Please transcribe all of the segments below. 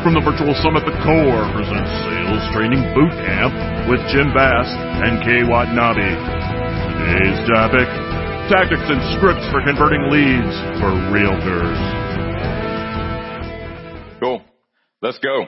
From the virtual summit, the core presents Sales Training Boot Camp with Jim Bass and Kay Watanabe. Today's topic, tactics and scripts for converting leads for realtors. Cool. Let's go.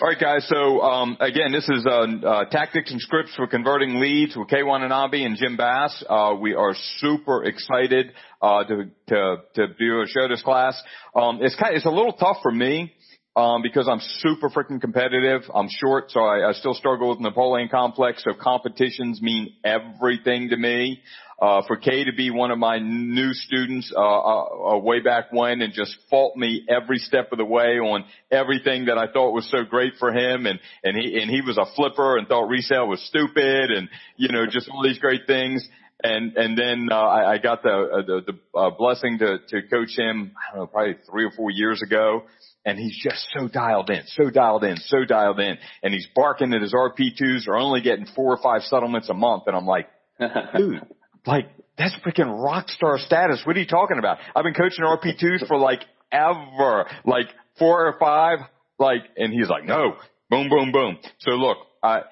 All right, guys. So um, again, this is uh, uh, tactics and scripts for converting leads with Kay Watanabe and Jim Bass. Uh, we are super excited uh, to to to do a show this class. Um, it's kind of, it's a little tough for me um, because I'm super freaking competitive. I'm short, so I, I still struggle with Napoleon complex. So competitions mean everything to me. Uh, for Kay to be one of my new students, uh, uh, uh, way back when and just fault me every step of the way on everything that I thought was so great for him. And, and he, and he was a flipper and thought resale was stupid and, you know, just all these great things. And, and then, uh, I, I got the, uh, the, the, uh, blessing to, to coach him, I don't know, probably three or four years ago and he's just so dialed in, so dialed in, so dialed in, and he's barking that his RP2s are only getting four or five settlements a month, and I'm like, dude, like that's freaking rock star status. What are you talking about? I've been coaching RP2s for like ever, like four or five, like, and he's like, no, boom, boom, boom. So look,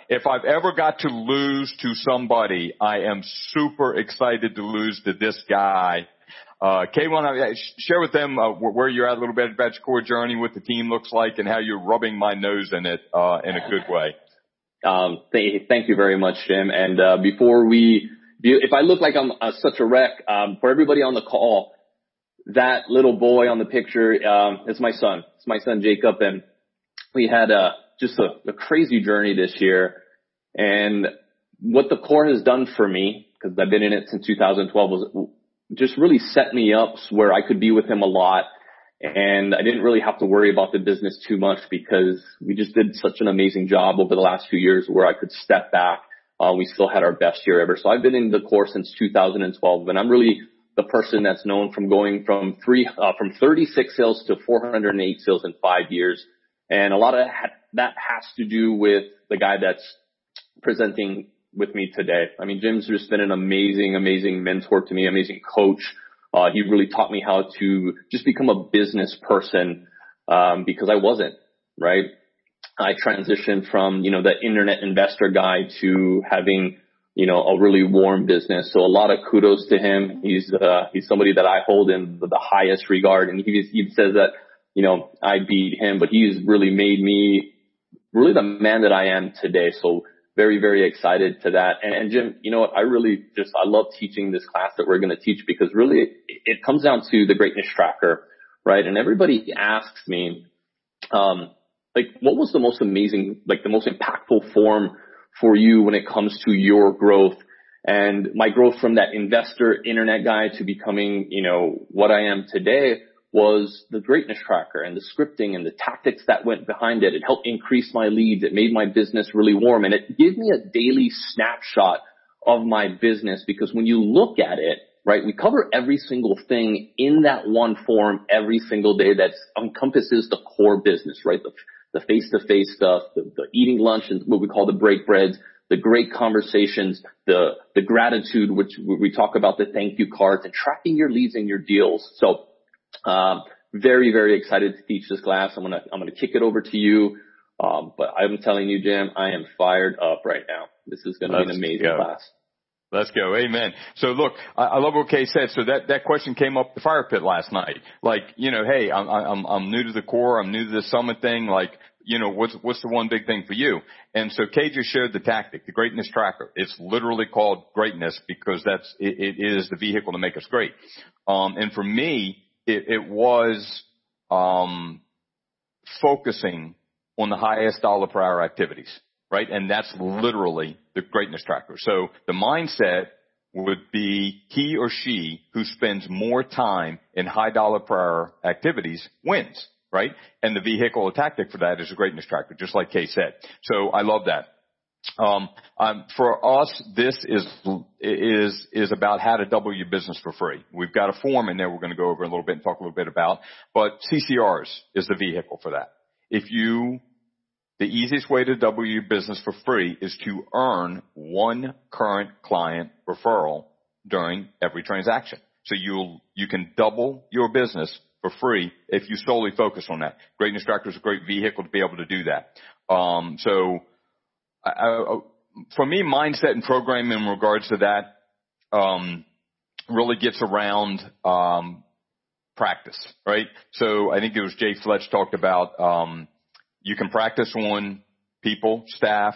if I've ever got to lose to somebody, I am super excited to lose to this guy uh, Kay, want share with them uh, where you're at a little bit about your core journey, what the team looks like, and how you're rubbing my nose in it uh, in a good way. Um, th- thank you very much, Jim. And uh, before we, if I look like I'm uh, such a wreck, um, for everybody on the call, that little boy on the picture um, is my son. It's my son Jacob, and we had a, just a, a crazy journey this year. And what the core has done for me, because I've been in it since 2012, was just really set me up where I could be with him a lot. And I didn't really have to worry about the business too much because we just did such an amazing job over the last few years where I could step back. Uh, we still had our best year ever. So I've been in the core since 2012 and I'm really the person that's known from going from three, uh, from 36 sales to 408 sales in five years. And a lot of that has to do with the guy that's presenting with me today. I mean, Jim's just been an amazing, amazing mentor to me, amazing coach. Uh, he really taught me how to just become a business person, um, because I wasn't, right? I transitioned from, you know, the internet investor guy to having, you know, a really warm business. So a lot of kudos to him. He's, uh, he's somebody that I hold in the highest regard. And he, he says that, you know, I beat him, but he's really made me really the man that I am today. So very, very excited to that. And, and Jim, you know what? I really just, I love teaching this class that we're going to teach because really it, it comes down to the greatness tracker, right? And everybody asks me, um, like what was the most amazing, like the most impactful form for you when it comes to your growth and my growth from that investor internet guy to becoming, you know, what I am today was the greatness tracker and the scripting and the tactics that went behind it. It helped increase my leads. It made my business really warm and it gave me a daily snapshot of my business because when you look at it, right, we cover every single thing in that one form every single day that encompasses the core business, right? The, the face-to-face stuff, the, the eating lunch and what we call the break breads, the great conversations, the, the gratitude, which we talk about the thank you cards and tracking your leads and your deals. So um, very, very excited to teach this class. I'm gonna, I'm gonna kick it over to you. Um, but I'm telling you, Jim, I am fired up right now. This is gonna Let's be an amazing go. class. Let's go. Amen. So look, I, I love what Kay said. So that, that question came up the fire pit last night. Like, you know, hey, I'm, I'm, I'm new to the core. I'm new to the summit thing. Like, you know, what's, what's the one big thing for you? And so Kay just shared the tactic, the greatness tracker. It's literally called greatness because that's, it, it is the vehicle to make us great. Um, and for me, it, it was um, focusing on the highest dollar per hour activities, right? And that's literally the greatness tracker. So the mindset would be he or she who spends more time in high dollar per hour activities wins, right? And the vehicle or tactic for that is a greatness tracker, just like Kay said. So I love that. Um, um, for us, this is is is about how to double your business for free. We've got a form in there we're going to go over a little bit and talk a little bit about, but CCRs is the vehicle for that. If you, the easiest way to double your business for free is to earn one current client referral during every transaction. So you'll you can double your business for free if you solely focus on that. Greatness Tracker is a great vehicle to be able to do that. Um, so, I, I, for me, mindset and programming in regards to that um, really gets around um, practice, right? So I think it was Jay Fletch talked about um, you can practice on people, staff,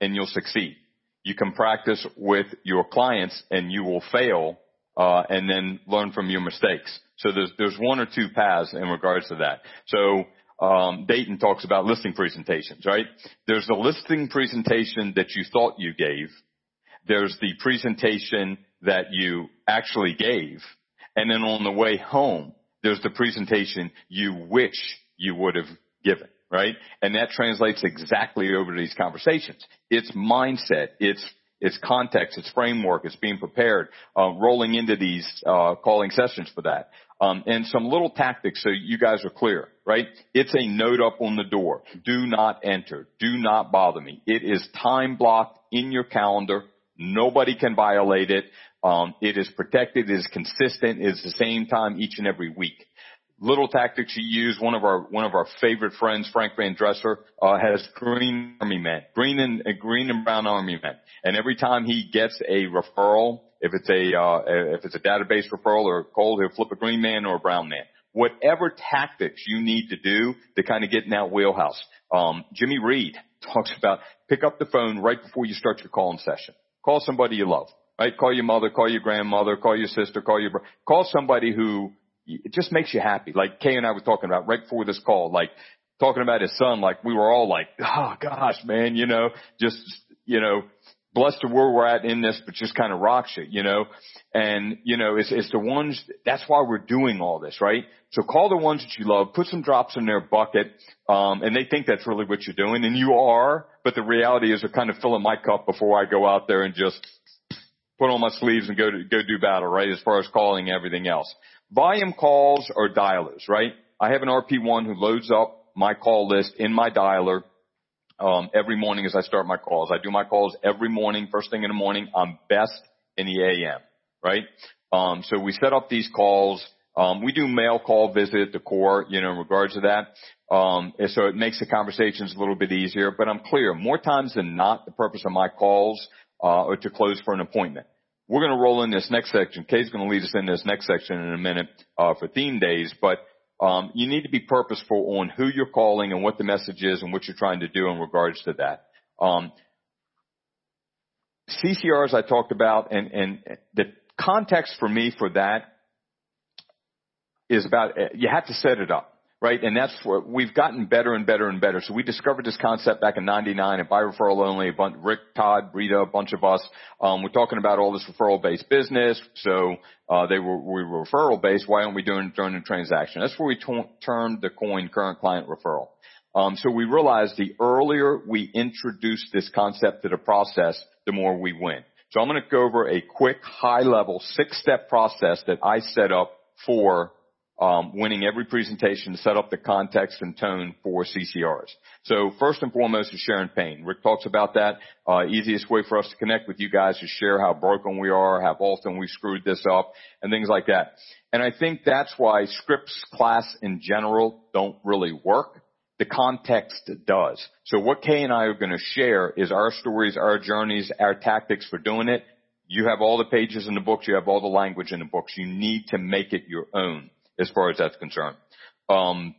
and you'll succeed. You can practice with your clients and you will fail, uh, and then learn from your mistakes. So there's there's one or two paths in regards to that. So um, Dayton talks about listing presentations, right? There's the listing presentation that you thought you gave. There's the presentation that you actually gave. And then on the way home, there's the presentation you wish you would have given, right? And that translates exactly over to these conversations. It's mindset. It's it's context, it's framework, it's being prepared, uh, rolling into these uh, calling sessions for that. Um, and some little tactics so you guys are clear, right? It's a note up on the door. Do not enter. Do not bother me. It is time blocked in your calendar. Nobody can violate it. Um, it is protected. It is consistent. It is the same time each and every week little tactics you use. One of our one of our favorite friends, Frank Van Dresser, uh, has green army men, green and uh, green and brown army men, and every time he gets a referral, if it's a uh, if it's a database referral or cold, he'll flip a green man or a brown man. Whatever tactics you need to do to kind of get in that wheelhouse. Um, Jimmy Reed talks about pick up the phone right before you start your calling session. Call somebody you love. Right? Call your mother, call your grandmother, call your sister, call your bro- call somebody who it just makes you happy. Like Kay and I were talking about right before this call, like talking about his son, like we were all like, oh gosh, man, you know, just, you know, blessed to where we're at in this, but just kind of rocks you, you know, and you know, it's, it's the ones, that's why we're doing all this, right? So call the ones that you love, put some drops in their bucket, um, and they think that's really what you're doing, and you are, but the reality is they're kind of filling my cup before I go out there and just put on my sleeves and go to, go do battle, right? As far as calling everything else. Volume calls are dialers, right? I have an RP1 who loads up my call list in my dialer um, every morning as I start my calls. I do my calls every morning, first thing in the morning. I'm best in the AM, right? Um, so we set up these calls. Um, we do mail call visit the core, you know, in regards to that. Um, and so it makes the conversations a little bit easier, but I'm clear. More times than not, the purpose of my calls, uh, are to close for an appointment. We're going to roll in this next section. Kay's going to lead us in this next section in a minute uh, for theme days, but um, you need to be purposeful on who you're calling and what the message is and what you're trying to do in regards to that. Um, CCRs I talked about, and, and the context for me for that is about you have to set it up right? And that's what we've gotten better and better and better. So we discovered this concept back in '99 and by referral only. A bunch, Rick, Todd, Rita, a bunch of us. Um, we're talking about all this referral-based business. So uh, they were we were referral-based. Why aren't we doing during the transaction? That's where we t- turned the coin current client referral. Um, so we realized the earlier we introduce this concept to the process, the more we win. So I'm going to go over a quick, high-level, six-step process that I set up for um, winning every presentation to set up the context and tone for CCRs. So first and foremost is sharing pain. Rick talks about that. Uh, easiest way for us to connect with you guys is share how broken we are, how often we screwed this up, and things like that. And I think that's why scripts class in general don't really work. The context does. So what Kay and I are going to share is our stories, our journeys, our tactics for doing it. You have all the pages in the books. You have all the language in the books. You need to make it your own as far as that's concerned. Um,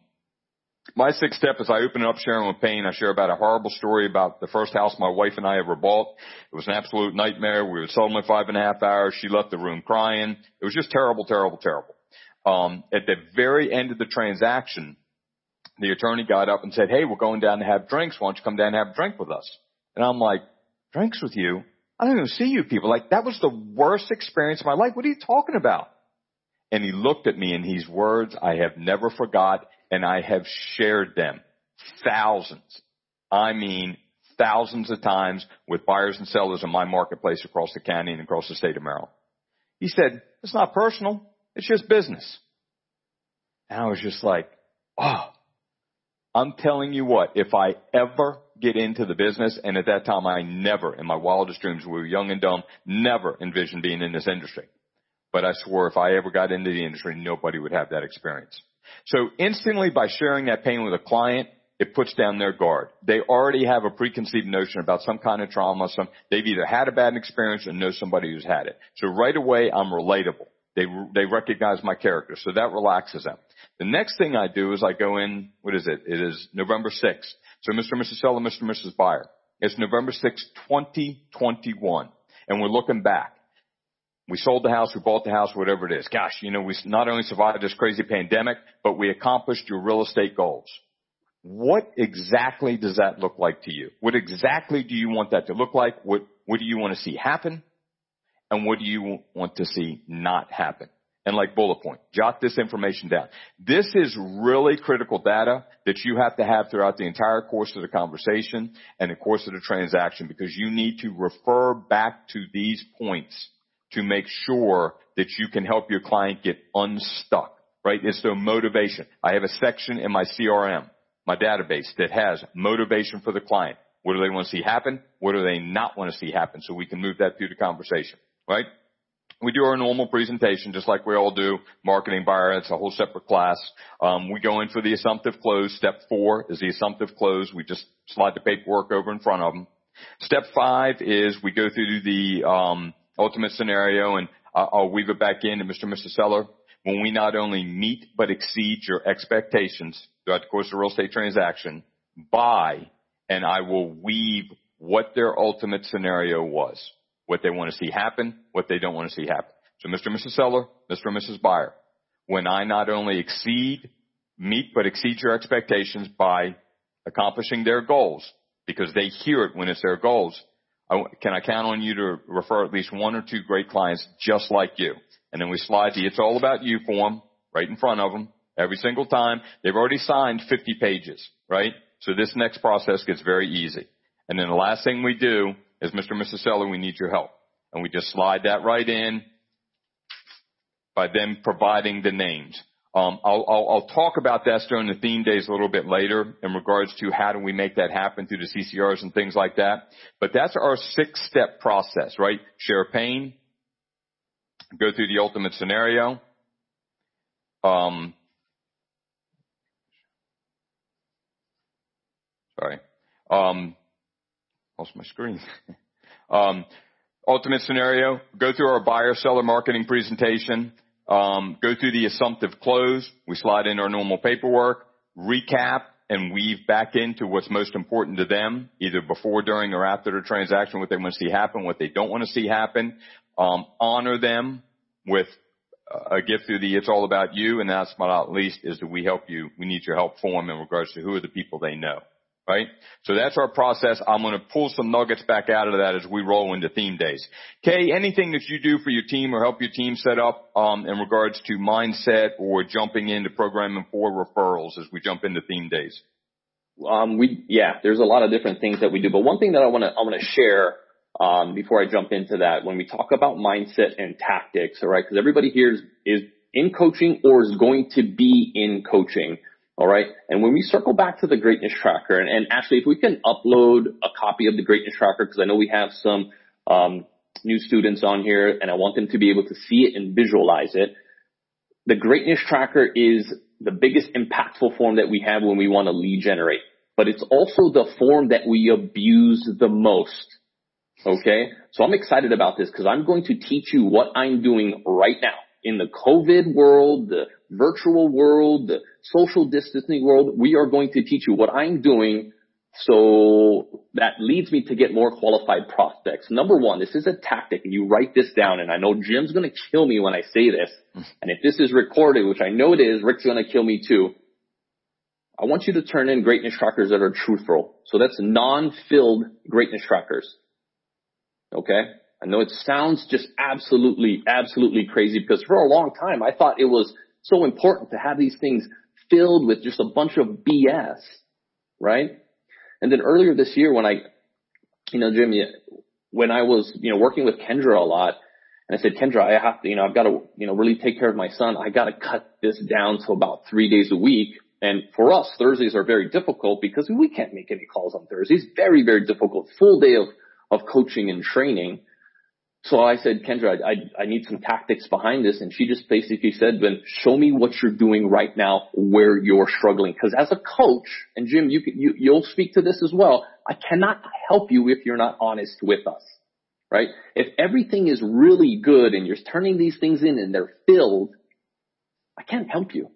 my sixth step is I open up sharing with pain. I share about a horrible story about the first house my wife and I ever bought. It was an absolute nightmare. We were sold in five and a half hours. She left the room crying. It was just terrible, terrible, terrible. Um, at the very end of the transaction, the attorney got up and said, Hey, we're going down to have drinks. Why don't you come down and have a drink with us? And I'm like, drinks with you? I don't even see you people. Like that was the worst experience of my life. What are you talking about? And he looked at me and these words I have never forgot and I have shared them thousands. I mean thousands of times with buyers and sellers in my marketplace across the county and across the state of Maryland. He said, it's not personal. It's just business. And I was just like, oh, I'm telling you what, if I ever get into the business, and at that time I never, in my wildest dreams, we were young and dumb, never envisioned being in this industry. But I swore if I ever got into the industry, nobody would have that experience. So instantly by sharing that pain with a client, it puts down their guard. They already have a preconceived notion about some kind of trauma. Some, they've either had a bad experience or know somebody who's had it. So right away, I'm relatable. They, they recognize my character. So that relaxes them. The next thing I do is I go in, what is it? It is November 6th. So Mr. and Mrs. Seller, Mr. and Mrs. Buyer. It's November 6th, 2021. And we're looking back. We sold the house, we bought the house, whatever it is. Gosh, you know, we not only survived this crazy pandemic, but we accomplished your real estate goals. What exactly does that look like to you? What exactly do you want that to look like? What, what do you want to see happen? And what do you want to see not happen? And like bullet point, jot this information down. This is really critical data that you have to have throughout the entire course of the conversation and the course of the transaction because you need to refer back to these points to make sure that you can help your client get unstuck, right? It's their motivation. I have a section in my CRM, my database that has motivation for the client. What do they want to see happen? What do they not want to see happen? So we can move that through the conversation, right? We do our normal presentation just like we all do. Marketing buyer, it's a whole separate class. Um, we go in for the assumptive close. Step four is the assumptive close. We just slide the paperwork over in front of them. Step five is we go through the um, ultimate scenario and I'll weave it back in to Mr. Mrs. Seller. When we not only meet but exceed your expectations throughout the course of the real estate transaction, buy and I will weave what their ultimate scenario was, what they want to see happen, what they don't want to see happen. So Mr. and Mrs. Seller, Mr. and Mrs. Buyer, when I not only exceed, meet but exceed your expectations by accomplishing their goals, because they hear it when it's their goals, can I count on you to refer at least one or two great clients just like you? And then we slide the It's All About You form right in front of them every single time. They've already signed 50 pages, right? So this next process gets very easy. And then the last thing we do is Mr. and Mrs. Seller, we need your help. And we just slide that right in by them providing the names. Um, I'll, I'll, I'll, talk about that during the theme days a little bit later in regards to how do we make that happen through the CCRs and things like that. But that's our six step process, right? Share pain, go through the ultimate scenario, um, sorry, um, lost my screen. um, ultimate scenario, go through our buyer seller marketing presentation, um, go through the assumptive close. We slide in our normal paperwork, recap, and weave back into what's most important to them, either before, during, or after the transaction, what they want to see happen, what they don't want to see happen. Um, honor them with a gift through the It's All About You, and last but not least is that we help you, we need your help form in regards to who are the people they know right? So that's our process. I'm going to pull some nuggets back out of that as we roll into theme days. Kay, anything that you do for your team or help your team set up um, in regards to mindset or jumping into programming for referrals as we jump into theme days? Um, we yeah, there's a lot of different things that we do, but one thing that I want to I want to share um, before I jump into that when we talk about mindset and tactics, all right? Because everybody here is, is in coaching or is going to be in coaching. All right. And when we circle back to the greatness tracker and, and actually if we can upload a copy of the greatness tracker, because I know we have some, um, new students on here and I want them to be able to see it and visualize it. The greatness tracker is the biggest impactful form that we have when we want to lead generate, but it's also the form that we abuse the most. Okay. So I'm excited about this because I'm going to teach you what I'm doing right now in the COVID world, the virtual world, the social distancing world, we are going to teach you what I'm doing so that leads me to get more qualified prospects. Number one, this is a tactic and you write this down and I know Jim's going to kill me when I say this. And if this is recorded, which I know it is, Rick's going to kill me too. I want you to turn in greatness trackers that are truthful. So that's non-filled greatness trackers. Okay. I know it sounds just absolutely, absolutely crazy because for a long time I thought it was so important to have these things filled with just a bunch of BS, right? And then earlier this year when I, you know, Jimmy, when I was, you know, working with Kendra a lot, and I said, Kendra, I have to, you know, I've got to, you know, really take care of my son. I got to cut this down to about three days a week. And for us, Thursdays are very difficult because we can't make any calls on Thursdays. Very, very difficult. Full day of, of coaching and training. So I said, Kendra, I, I need some tactics behind this. And she just basically said, then show me what you're doing right now where you're struggling. Cause as a coach, and Jim, you, can, you, you'll speak to this as well. I cannot help you if you're not honest with us, right? If everything is really good and you're turning these things in and they're filled, I can't help you.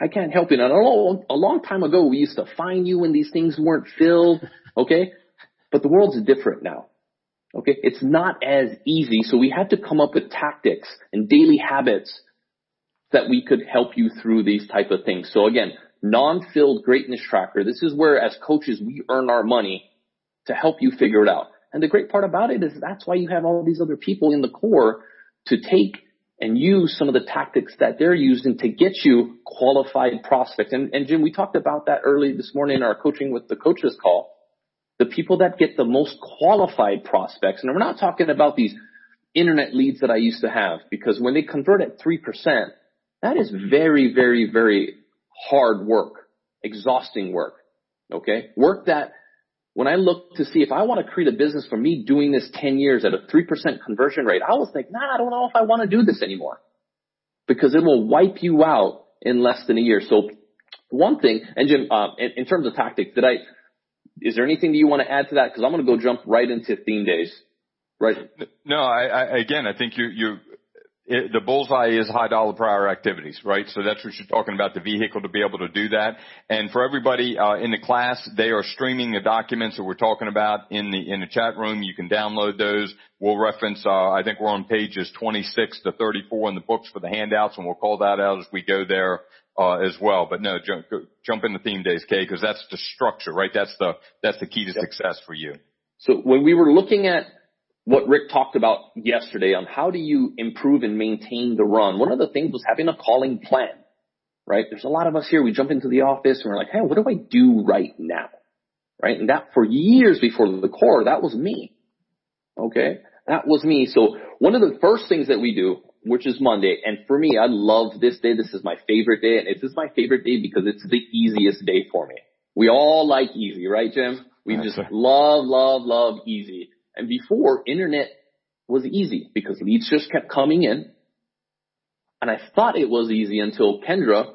I can't help you. And a long, a long time ago, we used to find you when these things weren't filled. Okay. But the world's different now. Okay. It's not as easy. So we had to come up with tactics and daily habits that we could help you through these type of things. So again, non-filled greatness tracker. This is where as coaches, we earn our money to help you figure it out. And the great part about it is that's why you have all these other people in the core to take and use some of the tactics that they're using to get you qualified prospects. And, and Jim, we talked about that early this morning in our coaching with the coaches call. The people that get the most qualified prospects, and we're not talking about these internet leads that I used to have, because when they convert at 3%, that is very, very, very hard work, exhausting work. Okay? Work that when I look to see if I want to create a business for me doing this 10 years at a 3% conversion rate, I was like, nah, I don't know if I want to do this anymore because it will wipe you out in less than a year. So one thing, and Jim, uh, in, in terms of tactics, did I, is there anything that you want to add to that? Cause I'm going to go jump right into theme days. Right. No, I, I again, I think you, you, it, the bullseye is high dollar per hour activities, right? So that's what you're talking about, the vehicle to be able to do that. And for everybody uh, in the class, they are streaming the documents that we're talking about in the in the chat room. You can download those. We'll reference. Uh, I think we're on pages 26 to 34 in the books for the handouts, and we'll call that out as we go there. Uh, as well, but no, jump, jump into theme days, Kay, because that's the structure, right? That's the that's the key to yep. success for you. So when we were looking at what Rick talked about yesterday on how do you improve and maintain the run. One of the things was having a calling plan, right? There's a lot of us here, we jump into the office and we're like, hey, what do I do right now? Right? And that for years before the core, that was me. Okay? That was me. So one of the first things that we do, which is Monday, and for me, I love this day. This is my favorite day, and this is my favorite day because it's the easiest day for me. We all like easy, right, Jim? We That's just love, love, love easy. And before, internet was easy because leads just kept coming in. And I thought it was easy until Kendra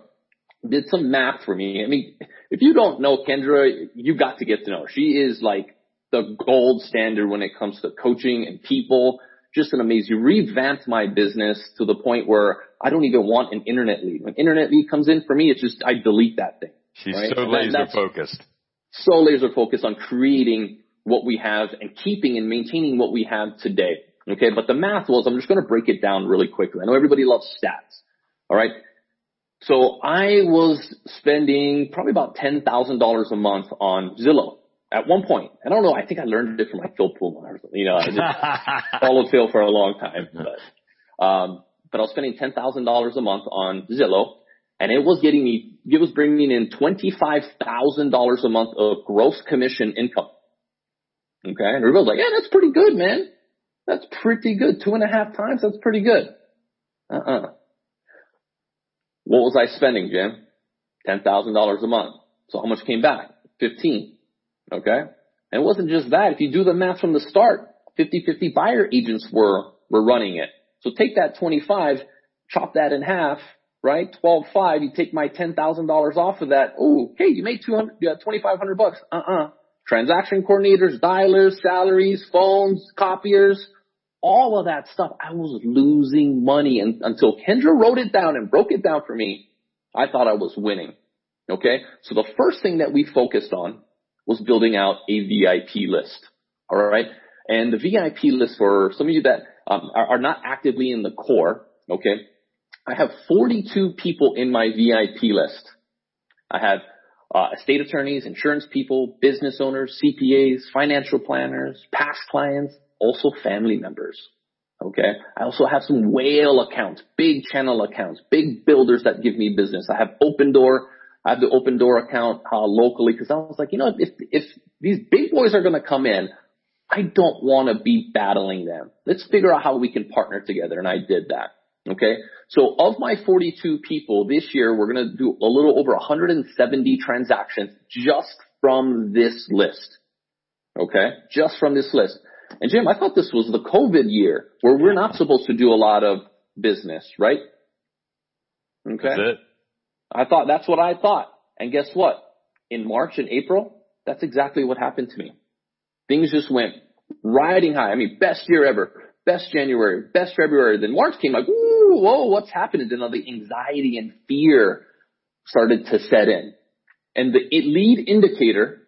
did some math for me. I mean, if you don't know Kendra, you got to get to know her. She is like the gold standard when it comes to coaching and people. Just an amazing. You revamped my business to the point where I don't even want an internet lead. When internet lead comes in for me, it's just I delete that thing. She's right? so laser focused. So laser focused on creating what we have and keeping and maintaining what we have today. Okay. But the math was, I'm just going to break it down really quickly. I know everybody loves stats. All right. So I was spending probably about $10,000 a month on Zillow at one point. I don't know. I think I learned it from like Phil Pullman or something. You know, I just followed Phil for a long time. But, um, but I was spending $10,000 a month on Zillow and it was getting me, it was bringing in $25,000 a month of gross commission income. Okay. And everybody's like, yeah, that's pretty good, man. That's pretty good. Two and a half times. That's pretty good. Uh-uh. What was I spending, Jim? $10,000 a month. So how much came back? 15. Okay. And it wasn't just that. If you do the math from the start, 50-50 buyer agents were, were running it. So take that 25, chop that in half, right? 12.5, you take my $10,000 off of that. Ooh, hey, you made 200, you got 2,500 bucks. Uh-uh transaction coordinators, dialers, salaries, phones, copiers, all of that stuff. I was losing money and until Kendra wrote it down and broke it down for me, I thought I was winning. Okay. So the first thing that we focused on was building out a VIP list. All right. And the VIP list for some of you that um, are, are not actively in the core. Okay. I have 42 people in my VIP list. I have uh, estate attorneys, insurance people, business owners, CPAs, financial planners, past clients, also family members. Okay. I also have some whale accounts, big channel accounts, big builders that give me business. I have Opendoor. I have the Opendoor account uh, locally because I was like, you know, if if these big boys are going to come in, I don't want to be battling them. Let's figure out how we can partner together, and I did that. Okay. So of my 42 people this year, we're going to do a little over 170 transactions just from this list. Okay. Just from this list. And Jim, I thought this was the COVID year where we're not supposed to do a lot of business, right? Okay. I thought that's what I thought. And guess what? In March and April, that's exactly what happened to me. Things just went riding high. I mean, best year ever, best January, best February. Then March came like, ooh, whoa, what's happening? Then all the anxiety and fear started to set in. And the lead indicator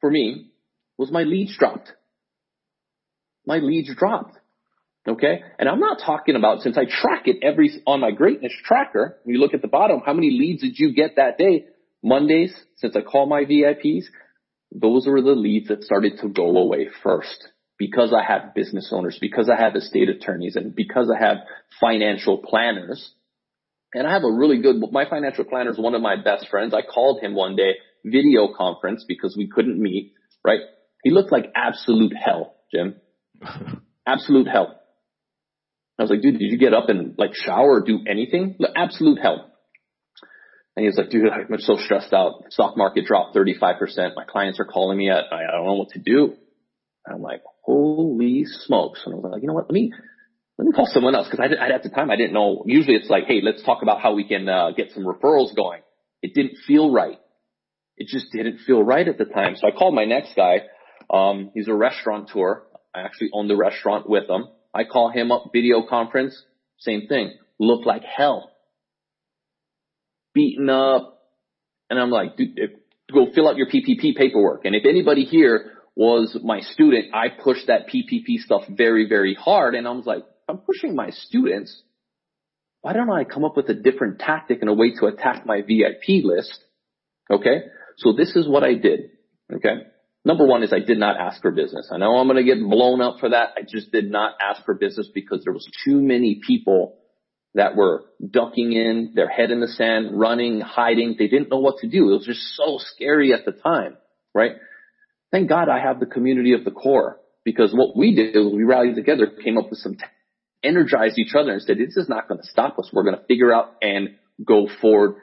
for me was my leads dropped. My leads dropped. Okay. And I'm not talking about since I track it every on my greatness tracker. When you look at the bottom, how many leads did you get that day? Mondays, since I call my VIPs, those were the leads that started to go away first because I have business owners, because I have estate attorneys and because I have financial planners. And I have a really good, my financial planner is one of my best friends. I called him one day, video conference because we couldn't meet, right? He looked like absolute hell, Jim. absolute hell. I was like, dude, did you get up and like shower or do anything? Absolute hell. And he was like, dude, I'm so stressed out. Stock market dropped 35%. My clients are calling me. At, I don't know what to do. And I'm like, holy smokes. And I was like, you know what? Let me, let me call someone else. Cause I, I, at the time I didn't know. Usually it's like, hey, let's talk about how we can uh, get some referrals going. It didn't feel right. It just didn't feel right at the time. So I called my next guy. Um, he's a restaurateur. I actually own the restaurant with him. I call him up video conference. Same thing. Look like hell beaten up. And I'm like, dude, go fill out your PPP paperwork. And if anybody here was my student, I pushed that PPP stuff very, very hard. And I was like, I'm pushing my students. Why don't I come up with a different tactic and a way to attack my VIP list? Okay. So this is what I did. Okay. Number one is I did not ask for business. I know I'm going to get blown up for that. I just did not ask for business because there was too many people that were ducking in, their head in the sand, running, hiding. They didn't know what to do. It was just so scary at the time, right? Thank God I have the community of the core because what we did was we rallied together, came up with some, t- energized each other and said, this is not going to stop us. We're going to figure out and go forward.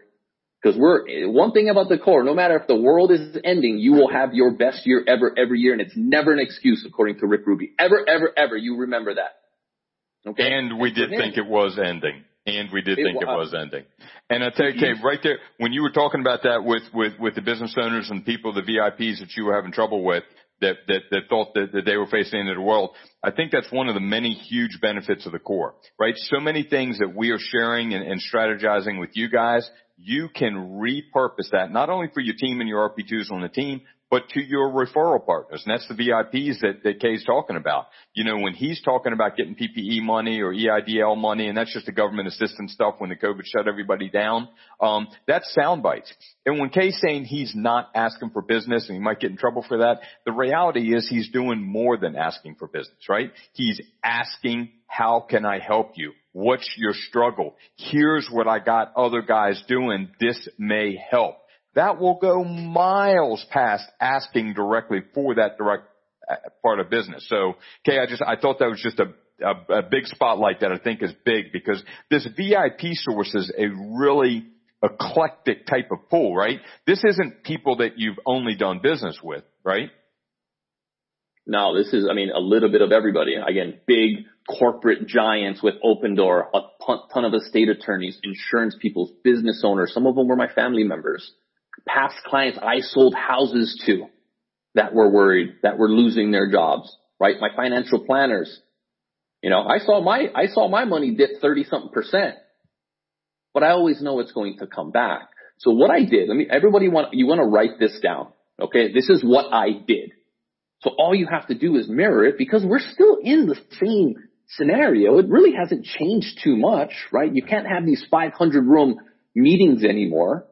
Because we're, one thing about the core, no matter if the world is ending, you will have your best year ever, every year. And it's never an excuse, according to Rick Ruby. Ever, ever, ever. You remember that. Okay. And we did think it was ending. And we did think it was ending. And I tell you, right there, when you were talking about that with, with, with the business owners and people, the VIPs that you were having trouble with, that, that, that thought that, that they were facing into the world. I think that's one of the many huge benefits of the core, right? So many things that we are sharing and, and strategizing with you guys, you can repurpose that not only for your team and your RP2s on the team, but to your referral partners. And that's the VIPs that, that Kay's talking about. You know, when he's talking about getting PPP money or EIDL money, and that's just the government assistance stuff when the COVID shut everybody down, um, that's sound bites. And when Kay's saying he's not asking for business and he might get in trouble for that, the reality is he's doing more than asking for business, right? He's asking, how can I help you? What's your struggle? Here's what I got other guys doing. This may help that will go miles past asking directly for that direct uh, part of business. So, Kay, I just, I thought that was just a, a, a big spotlight that I think is big because this VIP source is a really eclectic type of pool, right? This isn't people that you've only done business with, right? No, this is, I mean, a little bit of everybody. Again, big corporate giants with Opendoor, a ton of estate attorneys, insurance people, business owners. Some of them were my family members past clients I sold houses to that were worried, that were losing their jobs, right? My financial planners. You know, I saw my, I saw my money dip 30 something percent, but I always know it's going to come back. So what I did, let me, everybody want, you want to write this down. Okay. This is what I did. So all you have to do is mirror it because we're still in the same scenario. It really hasn't changed too much, right? You can't have these 500 room meetings anymore.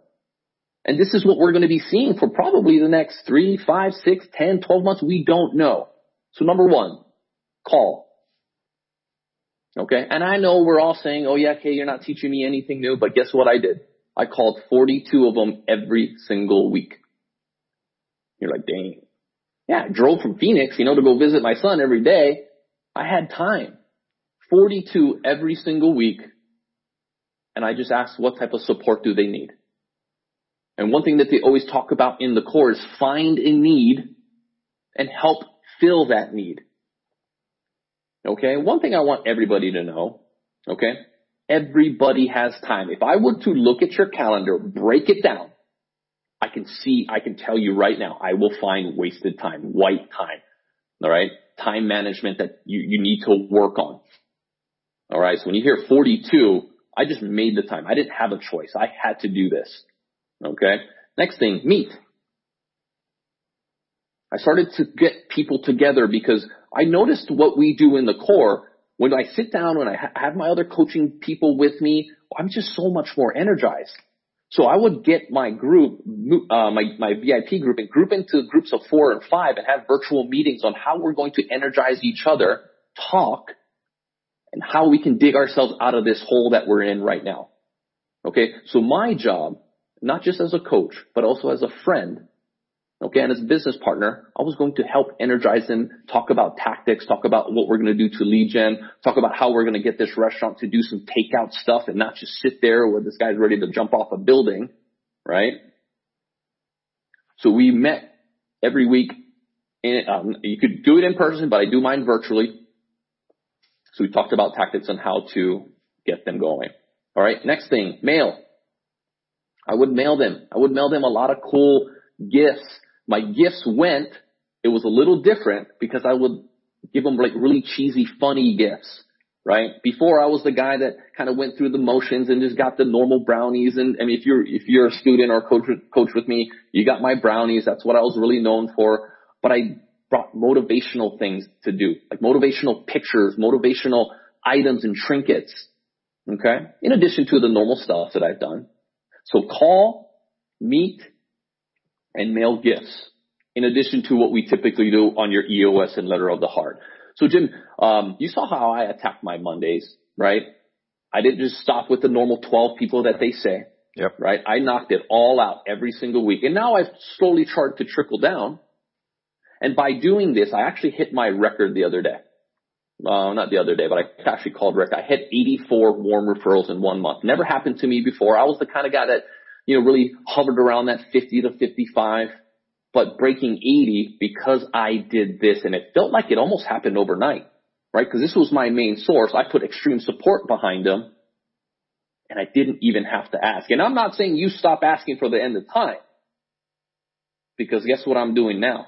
And this is what we're going to be seeing for probably the next three, five, six, ten, twelve months. We don't know. So number one, call. Okay. And I know we're all saying, oh yeah, okay, you're not teaching me anything new, but guess what I did? I called 42 of them every single week. You're like, dang. Yeah, drove from Phoenix, you know, to go visit my son every day. I had time. 42 every single week. And I just asked what type of support do they need? And one thing that they always talk about in the core is find a need and help fill that need. Okay. One thing I want everybody to know. Okay. Everybody has time. If I were to look at your calendar, break it down, I can see, I can tell you right now, I will find wasted time, white time. All right. Time management that you, you need to work on. All right. So when you hear 42, I just made the time. I didn't have a choice. I had to do this. Okay. Next thing, meet. I started to get people together because I noticed what we do in the core. When I sit down, when I ha- have my other coaching people with me, I'm just so much more energized. So I would get my group, uh, my, my VIP group and group into groups of four and five and have virtual meetings on how we're going to energize each other, talk, and how we can dig ourselves out of this hole that we're in right now. Okay. So my job, not just as a coach, but also as a friend, Okay, and as a business partner, I was going to help energize them, talk about tactics, talk about what we're going to do to lead gen, talk about how we're going to get this restaurant to do some takeout stuff and not just sit there where this guy's ready to jump off a building, right? So we met every week. And, um, you could do it in person, but I do mine virtually. So we talked about tactics on how to get them going. All right. Next thing, mail. I would mail them. I would mail them a lot of cool gifts my gifts went, it was a little different because I would give them like really cheesy, funny gifts, right? Before I was the guy that kind of went through the motions and just got the normal brownies. And I mean, if you're, if you're a student or coach, coach with me, you got my brownies. That's what I was really known for. But I brought motivational things to do, like motivational pictures, motivational items and trinkets. Okay. In addition to the normal stuff that I've done. So call, meet, and mail gifts in addition to what we typically do on your EOS and letter of the heart. So Jim, um, you saw how I attack my Mondays, right? I didn't just stop with the normal 12 people that they say. Yep. Right? I knocked it all out every single week. And now I've slowly started to trickle down. And by doing this, I actually hit my record the other day. Uh, not the other day, but I actually called Rick. I hit 84 warm referrals in one month. Never happened to me before. I was the kind of guy that you know, really hovered around that 50 to 55, but breaking 80 because I did this and it felt like it almost happened overnight, right? Cause this was my main source. I put extreme support behind them and I didn't even have to ask. And I'm not saying you stop asking for the end of time because guess what I'm doing now?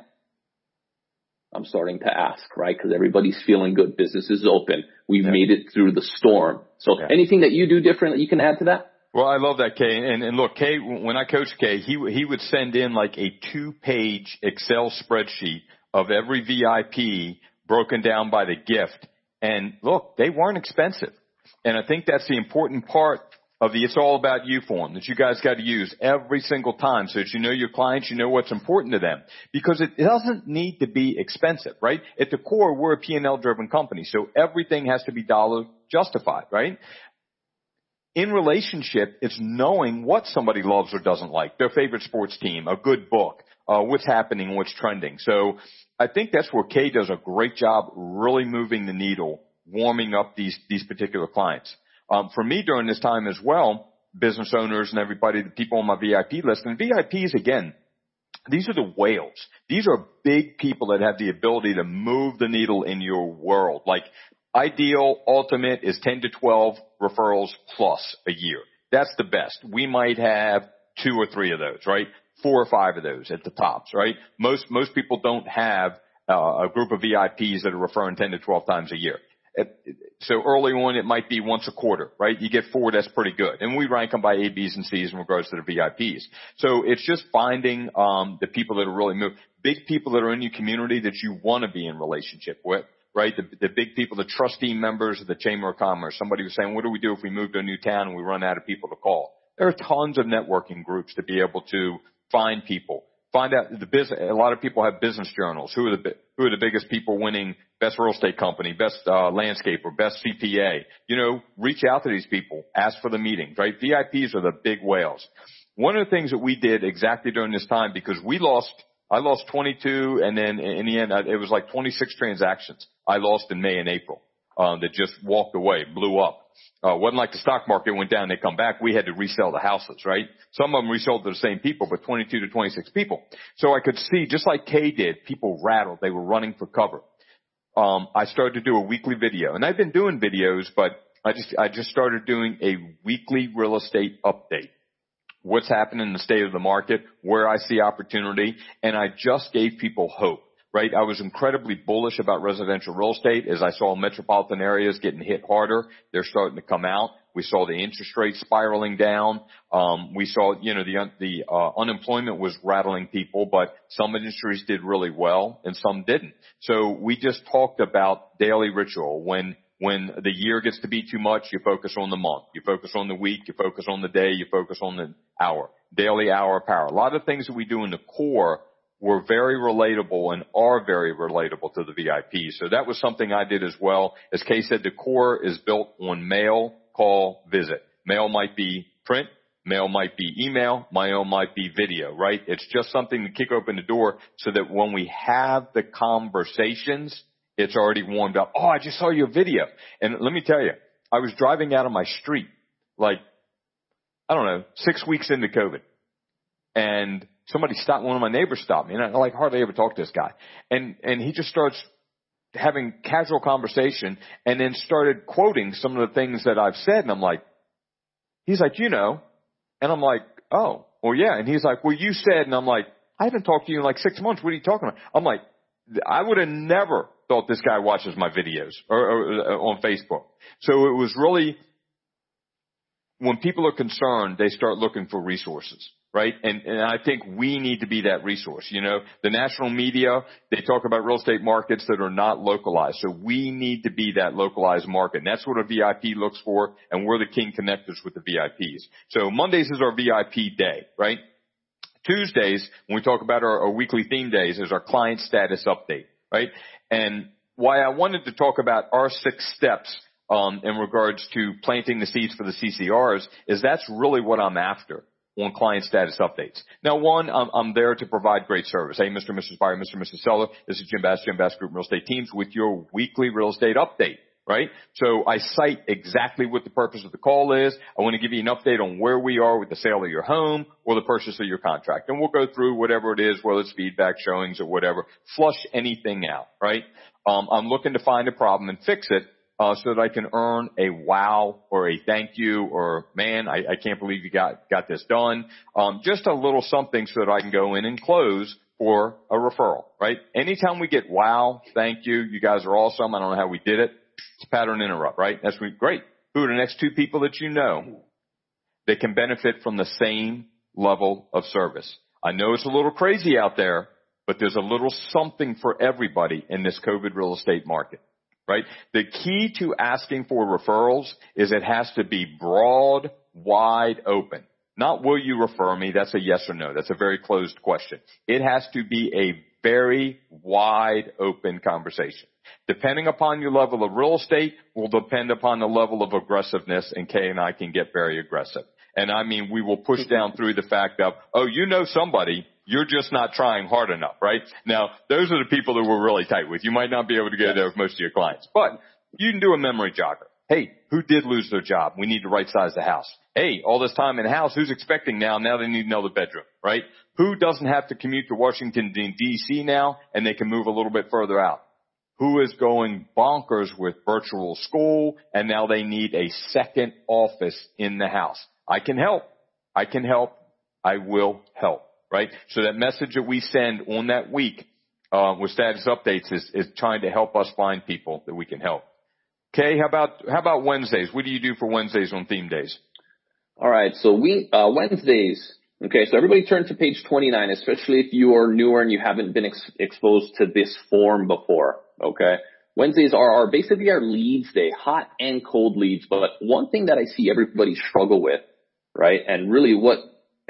I'm starting to ask, right? Because everybody's feeling good. Business is open. We've yeah. made it through the storm. So yeah. anything that you do different that you can add to that? Well, I love that, Kay. And, and look, Kay, when I coached Kay, he, he would send in like a two page Excel spreadsheet of every VIP broken down by the gift. And look, they weren't expensive. And I think that's the important part of the It's All About You form that you guys got to use every single time so that you know your clients, you know what's important to them. Because it doesn't need to be expensive, right? At the core, we're a P&L driven company, so everything has to be dollar justified, right? in relationship, it's knowing what somebody loves or doesn't like, their favorite sports team, a good book, uh, what's happening, what's trending. So I think that's where Kay does a great job really moving the needle, warming up these, these particular clients. Um, for me during this time as well, business owners and everybody, the people on my VIP list, and VIPs again, these are the whales. These are big people that have the ability to move the needle in your world. Like Ideal ultimate is 10 to 12 referrals plus a year. That's the best. We might have two or three of those, right? Four or five of those at the tops, right? Most, most people don't have uh, a group of VIPs that are referring 10 to 12 times a year. So early on, it might be once a quarter, right? You get four, that's pretty good. And we rank them by A, B's, and C's in regards to the VIPs. So it's just finding um, the people that are really move, big people that are in your community that you want to be in relationship with right? The, the big people, the trustee members of the Chamber of Commerce. Somebody was saying, what do we do if we move to a new town and we run out of people to call? There are tons of networking groups to be able to find people. Find out the business. A lot of people have business journals. Who are the who are the biggest people winning best real estate company, best uh, landscaper, best CPA? You know, reach out to these people. Ask for the meetings. Right? VIPs are the big whales. One of the things that we did exactly during this time because we lost I lost 22, and then in the end, it was like 26 transactions I lost in May and April um, that just walked away, blew up. Uh, wasn't like the stock market went down, they come back. We had to resell the houses, right? Some of them resold to the same people, but 22 to 26 people. So I could see, just like Kay did, people rattled. They were running for cover. um, I started to do a weekly video, and I've been doing videos, but I just I just started doing a weekly real estate update. What's happening in the state of the market, where I see opportunity, and I just gave people hope right? I was incredibly bullish about residential real estate as I saw metropolitan areas getting hit harder. They're starting to come out. We saw the interest rates spiraling down. Um, we saw, you know, the the uh, unemployment was rattling people, but some industries did really well and some didn't. So we just talked about daily ritual. When when the year gets to be too much, you focus on the month, you focus on the week, you focus on the day, you focus on the hour, daily hour power. A lot of things that we do in the core were very relatable and are very relatable to the VIP. So that was something I did as well. As Kay said, the core is built on mail, call, visit. Mail might be print, mail might be email, mail might be video, right? It's just something to kick open the door so that when we have the conversations, it's already warmed up. Oh, I just saw your video. And let me tell you, I was driving out of my street, like, I don't know, six weeks into COVID. And somebody stopped, one of my neighbors stopped me, and I like hardly ever talk to this guy. And, and he just starts having casual conversation and then started quoting some of the things that I've said. And I'm like, he's like, you know, and I'm like, oh, well, yeah. And he's like, well, you said, and I'm like, I haven't talked to you in like six months. What are you talking about? I'm like, I would have never thought this guy watches my videos or, or, or on Facebook. So it was really when people are concerned, they start looking for resources right? And, and I think we need to be that resource. You know, the national media, they talk about real estate markets that are not localized. So we need to be that localized market. And that's what a VIP looks for. And we're the king connectors with the VIPs. So Mondays is our VIP day, right? Tuesdays, when we talk about our, our weekly theme days, is our client status update, right? And why I wanted to talk about our six steps um, in regards to planting the seeds for the CCRs is that's really what I'm after on client status updates. Now, one, I'm, I'm there to provide great service. Hey, Mr. and Mrs. Buyer, Mr. and Mrs. Seller, this is Jim Bass, Jim Bass Group Real Estate Teams with your weekly real estate update, right? So I cite exactly what the purpose of the call is. I want to give you an update on where we are with the sale of your home or the purchase of your contract. And we'll go through whatever it is, whether it's feedback, showings, or whatever. Flush anything out, right? Um, I'm looking to find a problem and fix it uh, so that I can earn a wow or a thank you or man, I, I can't believe you got got this done. Um, just a little something so that I can go in and close for a referral. Right? Anytime we get wow, thank you, you guys are awesome. I don't know how we did it. It's pattern interrupt. Right? That's great. Who are the next two people that you know that can benefit from the same level of service? I know it's a little crazy out there, but there's a little something for everybody in this COVID real estate market right? The key to asking for referrals is it has to be broad, wide open. Not will you refer me? That's a yes or no. That's a very closed question. It has to be a very wide open conversation. Depending upon your level of real estate will depend upon the level of aggressiveness and Kay and I can get very aggressive. And I mean, we will push down through the fact of, oh, you know somebody, you're just not trying hard enough, right? Now, those are the people that we're really tight with. You might not be able to get there with most of your clients, but you can do a memory jogger. Hey, who did lose their job? We need to right size the house. Hey, all this time in the house, who's expecting now? Now they need another bedroom, right? Who doesn't have to commute to Washington DC now and they can move a little bit further out? Who is going bonkers with virtual school and now they need a second office in the house? I can help. I can help. I will help right? So that message that we send on that week uh, with status updates is, is trying to help us find people that we can help. Okay, how about how about Wednesdays? What do you do for Wednesdays on theme days? All right, so we uh, Wednesdays. Okay, so everybody turn to page 29, especially if you are newer and you haven't been ex- exposed to this form before. Okay, Wednesdays are, are basically our leads day, hot and cold leads. But one thing that I see everybody struggle with, right, and really what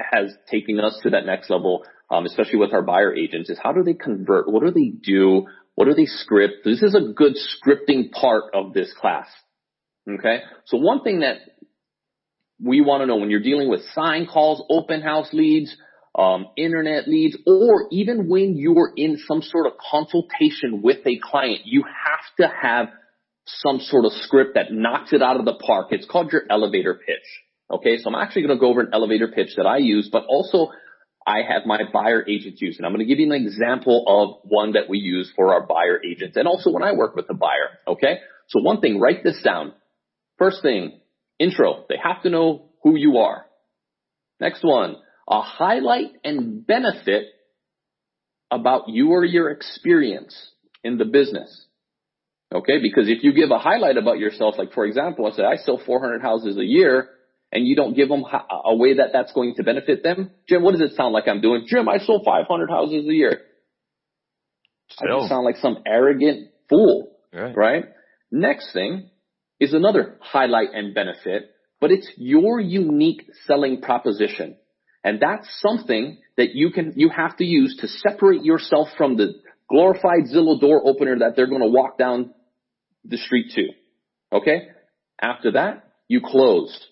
has taken us to that next level, um, especially with our buyer agents, is how do they convert? What do they do? What do they script? This is a good scripting part of this class. Okay. So one thing that we want to know when you're dealing with sign calls, open house leads, um, internet leads, or even when you're in some sort of consultation with a client, you have to have some sort of script that knocks it out of the park. It's called your elevator pitch. Okay, so I'm actually going to go over an elevator pitch that I use, but also I have my buyer agents use. And I'm going to give you an example of one that we use for our buyer agents and also when I work with the buyer. Okay. So one thing, write this down. First thing, intro. They have to know who you are. Next one, a highlight and benefit about you or your experience in the business. Okay. Because if you give a highlight about yourself, like for example, I say I sell 400 houses a year and you don't give them a way that that's going to benefit them. Jim, what does it sound like I'm doing? Jim, I sold 500 houses a year. Still. I sound like some arrogant fool, right. right? Next thing is another highlight and benefit, but it's your unique selling proposition. And that's something that you can, you have to use to separate yourself from the glorified Zillow door opener that they're going to walk down the street to. Okay? After that, you closed.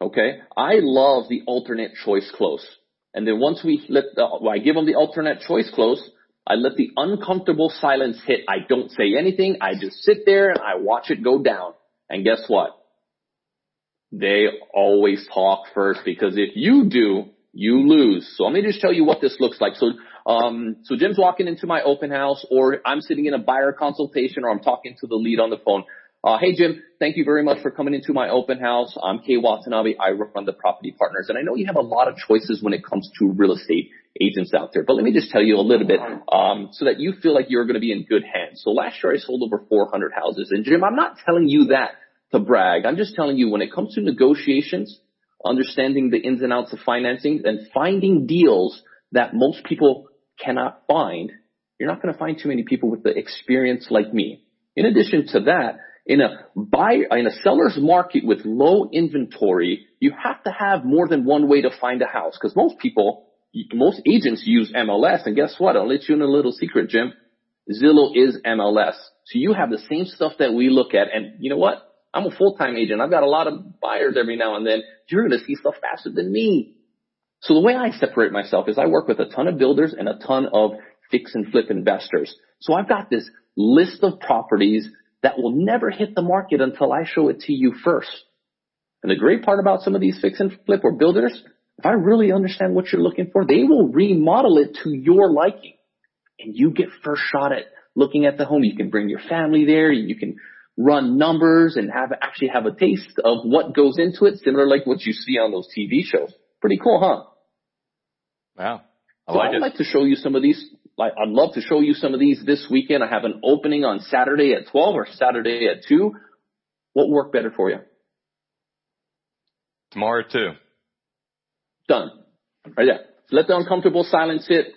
Okay? I love the alternate choice close. And then once we let the, I give them the alternate choice close, I let the uncomfortable silence hit. I don't say anything. I just sit there and I watch it go down. And guess what? They always talk first because if you do, you lose. So let me just tell you what this looks like. So, um, so Jim's walking into my open house or I'm sitting in a buyer consultation or I'm talking to the lead on the phone. Uh, hey Jim, thank you very much for coming into my open house. I'm Kay Watanabe. I run the property partners and I know you have a lot of choices when it comes to real estate agents out there, but let me just tell you a little bit, um, so that you feel like you're going to be in good hands. So last year I sold over 400 houses and Jim, I'm not telling you that to brag. I'm just telling you when it comes to negotiations, understanding the ins and outs of financing and finding deals that most people cannot find, you're not going to find too many people with the experience like me. In addition to that, in a buyer, in a seller's market with low inventory, you have to have more than one way to find a house because most people, most agents use MLS and guess what? I'll let you in a little secret, Jim. Zillow is MLS. So you have the same stuff that we look at and you know what? I'm a full-time agent. I've got a lot of buyers every now and then. You're going to see stuff faster than me. So the way I separate myself is I work with a ton of builders and a ton of fix and flip investors. So I've got this list of properties that will never hit the market until I show it to you first. And the great part about some of these fix and flip or builders, if I really understand what you're looking for, they will remodel it to your liking. And you get first shot at looking at the home. You can bring your family there. You can run numbers and have actually have a taste of what goes into it, similar like what you see on those TV shows. Pretty cool, huh? Wow. I so like I'd it. like to show you some of these. Like, I'd love to show you some of these this weekend. I have an opening on Saturday at 12 or Saturday at 2. What worked better for you? Tomorrow at 2. Done. Right there. Let the uncomfortable silence hit.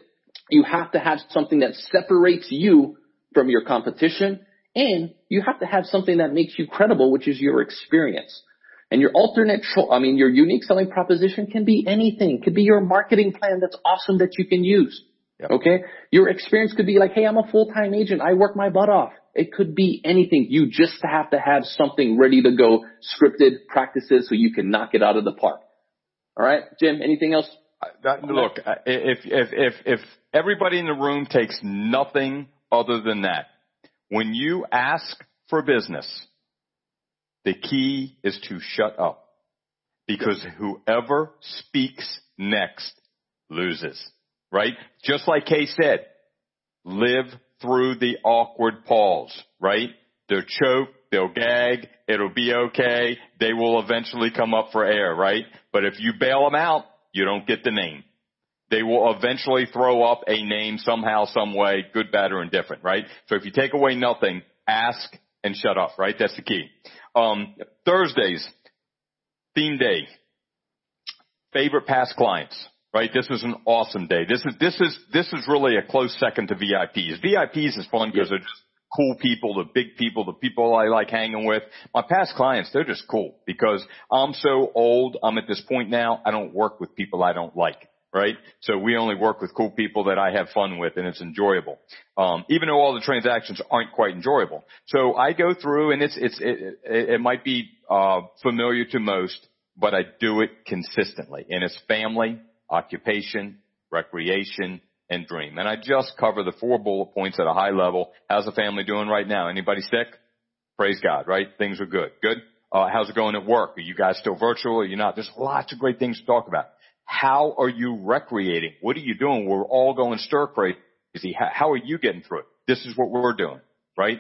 You have to have something that separates you from your competition and you have to have something that makes you credible, which is your experience. And your alternate, cho- I mean, your unique selling proposition can be anything. It could be your marketing plan that's awesome that you can use. Yep. Okay. Your experience could be like, Hey, I'm a full-time agent. I work my butt off. It could be anything. You just have to have something ready to go, scripted practices so you can knock it out of the park. All right. Jim, anything else? That, look, if, if, if, if everybody in the room takes nothing other than that, when you ask for business, the key is to shut up because whoever speaks next loses, right? Just like Kay said, live through the awkward pause, right? They'll choke, they'll gag, it'll be okay, they will eventually come up for air, right? But if you bail them out, you don't get the name they will eventually throw up a name somehow, some way, good, bad, or indifferent, right? So if you take away nothing, ask and shut up, right? That's the key. Um, Thursdays, theme day. Favorite past clients, right? This is an awesome day. This is, this is, this is really a close second to VIPs. VIPs is fun because they're just cool people, the big people, the people I like hanging with. My past clients, they're just cool because I'm so old. I'm at this point now. I don't work with people I don't like right? So we only work with cool people that I have fun with and it's enjoyable. Um, even though all the transactions aren't quite enjoyable. So I go through and it's, it's, it, it, it might be, uh, familiar to most, but I do it consistently and it's family, occupation, recreation, and dream. And I just cover the four bullet points at a high level. How's the family doing right now? Anybody sick? Praise God, right? Things are good. Good? Uh, how's it going at work? Are you guys still virtual? Are you not? There's lots of great things to talk about. How are you recreating? What are you doing? We're all going stir crazy. How are you getting through it? This is what we're doing, right?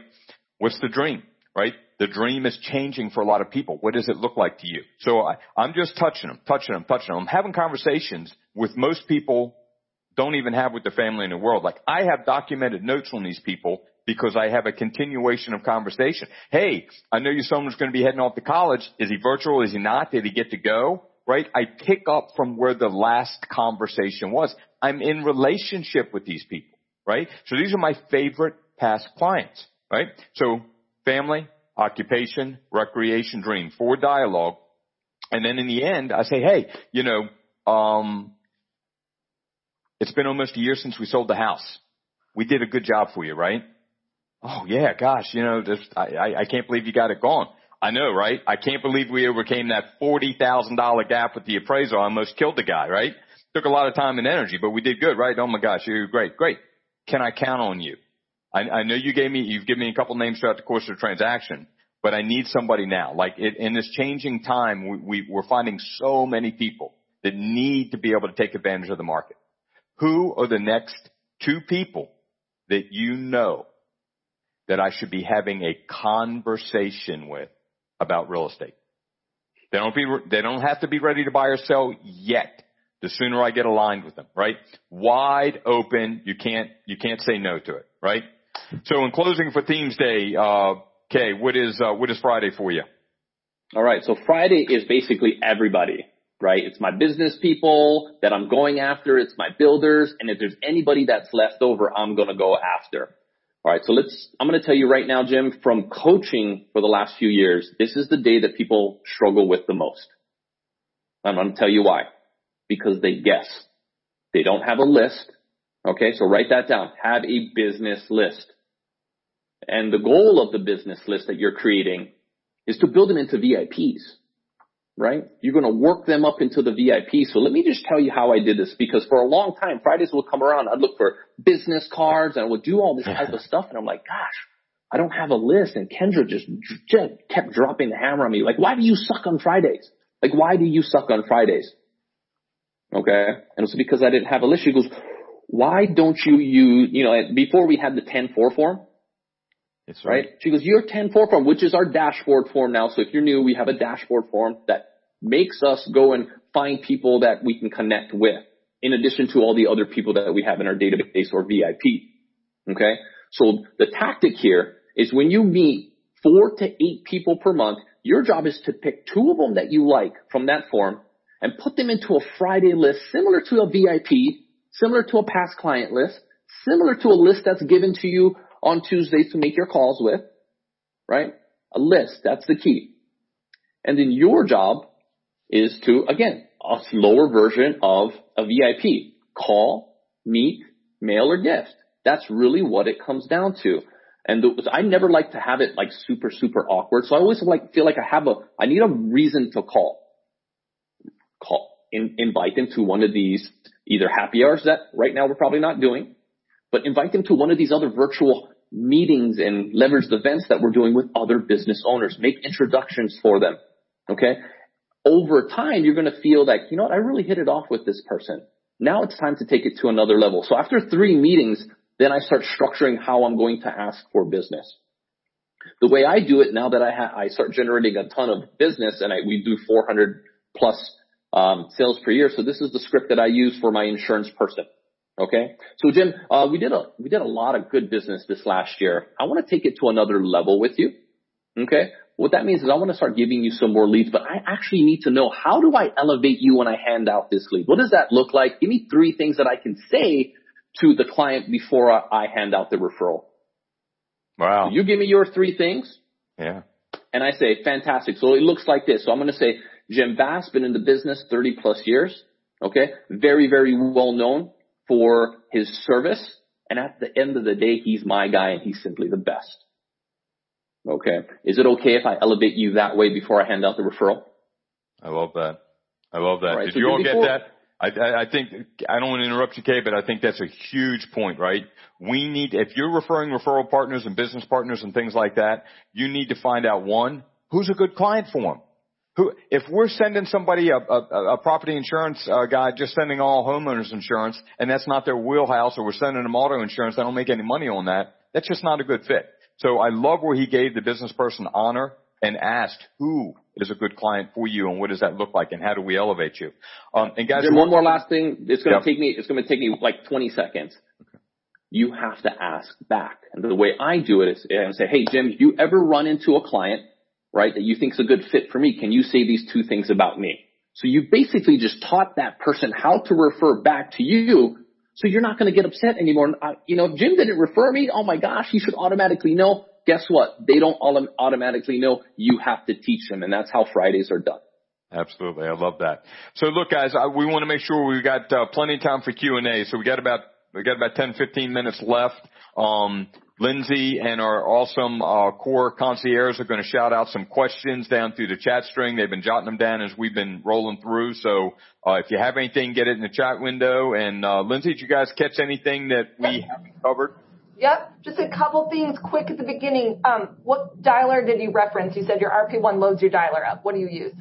What's the dream, right? The dream is changing for a lot of people. What does it look like to you? So I, I'm just touching them, touching them, touching them. I'm having conversations with most people don't even have with their family in the world. Like I have documented notes on these people because I have a continuation of conversation. Hey, I know your son was going to be heading off to college. Is he virtual? Is he not? Did he get to go? Right? I pick up from where the last conversation was. I'm in relationship with these people, right? So these are my favorite past clients, right? So family, occupation, recreation, dream, four dialogue. And then in the end, I say, hey, you know, um, it's been almost a year since we sold the house. We did a good job for you, right? Oh yeah, gosh, you know, this, I, I, I can't believe you got it gone. I know, right? I can't believe we overcame that $40,000 gap with the appraisal. I almost killed the guy, right? Took a lot of time and energy, but we did good, right? Oh my gosh, you're great. Great. Can I count on you? I, I know you gave me, you've given me a couple names throughout the course of the transaction, but I need somebody now. Like it, in this changing time, we, we, we're finding so many people that need to be able to take advantage of the market. Who are the next two people that you know that I should be having a conversation with about real estate? They don't be, they don't have to be ready to buy or sell yet. The sooner I get aligned with them, right? Wide open. You can't, you can't say no to it, right? So in closing for Themes Day, uh, Kay, what is, uh, what is Friday for you? All right. So Friday is basically everybody right? It's my business people that I'm going after. It's my builders. And if there's anybody that's left over, I'm going to go after. All right. So let's, I'm going to tell you right now, Jim, from coaching for the last few years, this is the day that people struggle with the most. I'm going to tell you why. Because they guess. They don't have a list. Okay. So write that down. Have a business list. And the goal of the business list that you're creating is to build them into VIPs right? You're going to work them up into the VIP. So let me just tell you how I did this because for a long time, Fridays would come around. I'd look for business cards and I would do all this type of stuff. And I'm like, gosh, I don't have a list. And Kendra just, just kept dropping the hammer on me. Like, why do you suck on Fridays? Like, why do you suck on Fridays? Okay. And it's because I didn't have a list. She goes, why don't you use, you know, before we had the 10-4 form, it's right. right. She goes, your 10-4 form, which is our dashboard form now. So if you're new, we have a dashboard form that makes us go and find people that we can connect with in addition to all the other people that we have in our database or VIP. Okay. So the tactic here is when you meet four to eight people per month, your job is to pick two of them that you like from that form and put them into a Friday list similar to a VIP, similar to a past client list, similar to a list that's given to you on Tuesdays to make your calls with, right? A list. That's the key. And then your job is to, again, a lower version of a VIP. Call, meet, mail, or gift. That's really what it comes down to. And I never like to have it like super, super awkward. So I always like, feel like I have a, I need a reason to call. Call, in, invite them to one of these either happy hours that right now we're probably not doing, but invite them to one of these other virtual meetings and leverage the events that we're doing with other business owners. Make introductions for them. Okay. Over time, you're going to feel like, you know what? I really hit it off with this person. Now it's time to take it to another level. So after three meetings, then I start structuring how I'm going to ask for business. The way I do it now that I ha- I start generating a ton of business and I, we do 400 plus um, sales per year. So this is the script that I use for my insurance person. Okay. So Jim, uh, we did a, we did a lot of good business this last year. I want to take it to another level with you. Okay. What that means is I want to start giving you some more leads, but I actually need to know how do I elevate you when I hand out this lead? What does that look like? Give me three things that I can say to the client before I hand out the referral. Wow. So you give me your three things. Yeah. And I say, fantastic. So it looks like this. So I'm going to say, Jim Bass, been in the business 30 plus years. Okay. Very, very well known for his service. And at the end of the day, he's my guy and he's simply the best. Okay. Is it okay if I elevate you that way before I hand out the referral? I love that. I love that. Right, Did so you all before- get that? I, I, I think, I don't want to interrupt you, Kay, but I think that's a huge point, right? We need, if you're referring referral partners and business partners and things like that, you need to find out one, who's a good client for them? Who, if we're sending somebody a, a, a property insurance uh, guy just sending all homeowners insurance and that's not their wheelhouse or we're sending them auto insurance, they don't make any money on that. That's just not a good fit. So I love where he gave the business person honor and asked who is a good client for you and what does that look like and how do we elevate you? Um, and guys, one more last thing. It's going to take me, it's going to take me like 20 seconds. Okay. You have to ask back. And the way I do it is I say, Hey, Jim, you ever run into a client right, that you think is a good fit for me. Can you say these two things about me? So you basically just taught that person how to refer back to you so you're not going to get upset anymore. I, you know, if Jim didn't refer me. Oh my gosh, he should automatically know. Guess what? They don't automatically know. You have to teach them and that's how Fridays are done. Absolutely. I love that. So look guys, I, we want to make sure we've got uh, plenty of time for Q&A. So we got about, we got about 10, 15 minutes left. Um, Lindsay and our awesome uh, core concierge are going to shout out some questions down through the chat string. They've been jotting them down as we've been rolling through. So uh, if you have anything, get it in the chat window. And uh, Lindsay, did you guys catch anything that we haven't covered? Yep, just a couple things quick at the beginning. Um, what dialer did you reference? You said your RP1 loads your dialer up. What do you use?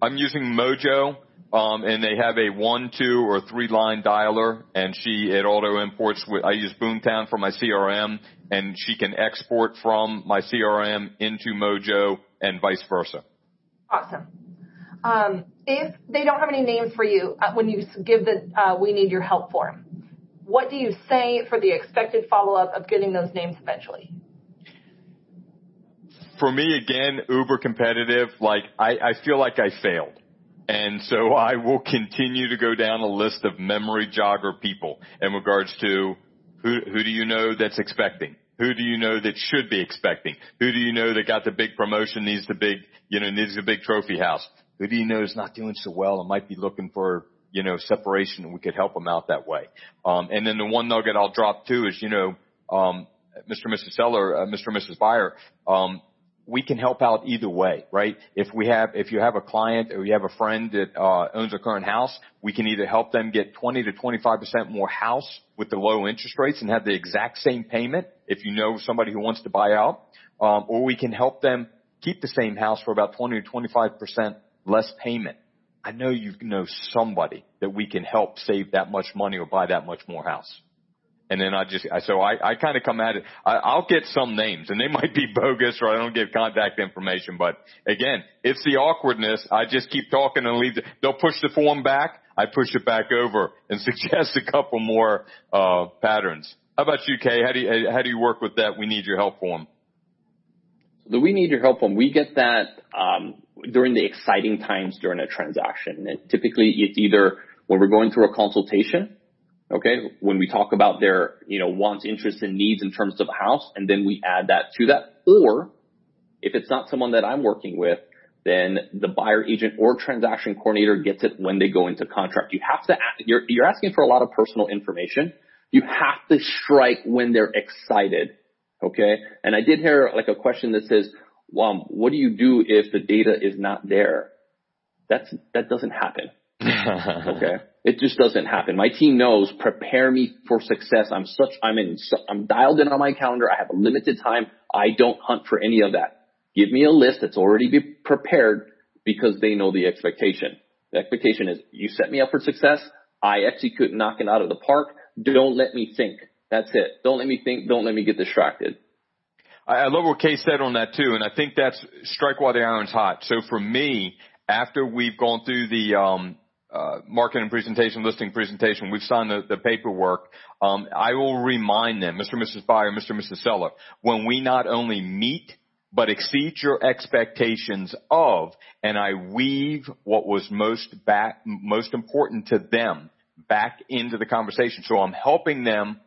I'm using Mojo um, and they have a one, two, or three line dialer, and she it auto imports. With, I use Boomtown for my CRM, and she can export from my CRM into Mojo and vice versa. Awesome. Um, if they don't have any names for you uh, when you give the uh, "We need your help" form, what do you say for the expected follow up of getting those names eventually? For me, again, uber competitive. Like I, I feel like I failed. And so I will continue to go down a list of memory jogger people in regards to who, who do you know that's expecting? Who do you know that should be expecting? Who do you know that got the big promotion, needs the big, you know, needs a big trophy house? Who do you know is not doing so well and might be looking for, you know, separation and we could help them out that way? Um, and then the one nugget I'll drop too is, you know, um, Mr. and Mrs. Seller, uh, Mr. and Mrs. Buyer, um, we can help out either way, right? If we have, if you have a client or you have a friend that uh, owns a current house, we can either help them get 20 to 25 percent more house with the low interest rates and have the exact same payment if you know somebody who wants to buy out, um, or we can help them keep the same house for about 20 to 25 percent less payment. I know you know somebody that we can help save that much money or buy that much more house. And then I just, I, so I, I kind of come at it. I, I'll get some names and they might be bogus or I don't give contact information. But again, it's the awkwardness. I just keep talking and leave. The, they'll push the form back. I push it back over and suggest a couple more, uh, patterns. How about you, Kay? How do you, how do you work with that? We need your help form. The we need your help form. We get that, um, during the exciting times during a transaction. And typically it's either when we're going through a consultation Okay. When we talk about their, you know, wants, interests and needs in terms of a house and then we add that to that. Or if it's not someone that I'm working with, then the buyer agent or transaction coordinator gets it when they go into contract. You have to, you're, you're asking for a lot of personal information. You have to strike when they're excited. Okay. And I did hear like a question that says, um, what do you do if the data is not there? That's, that doesn't happen. okay. It just doesn't happen. My team knows prepare me for success. I'm such, I'm in, I'm dialed in on my calendar. I have a limited time. I don't hunt for any of that. Give me a list that's already be prepared because they know the expectation. The expectation is you set me up for success. I execute knocking out of the park. Don't let me think. That's it. Don't let me think. Don't let me get distracted. I love what Kay said on that too, and I think that's strike while the iron's hot. So for me, after we've gone through the um, uh, marketing presentation, listing presentation, we've signed the, the paperwork. Um, I will remind them, Mr. and Mrs. Buyer, Mr. and Mrs. Seller, when we not only meet but exceed your expectations of, and I weave what was most back, most important to them back into the conversation. So I'm helping them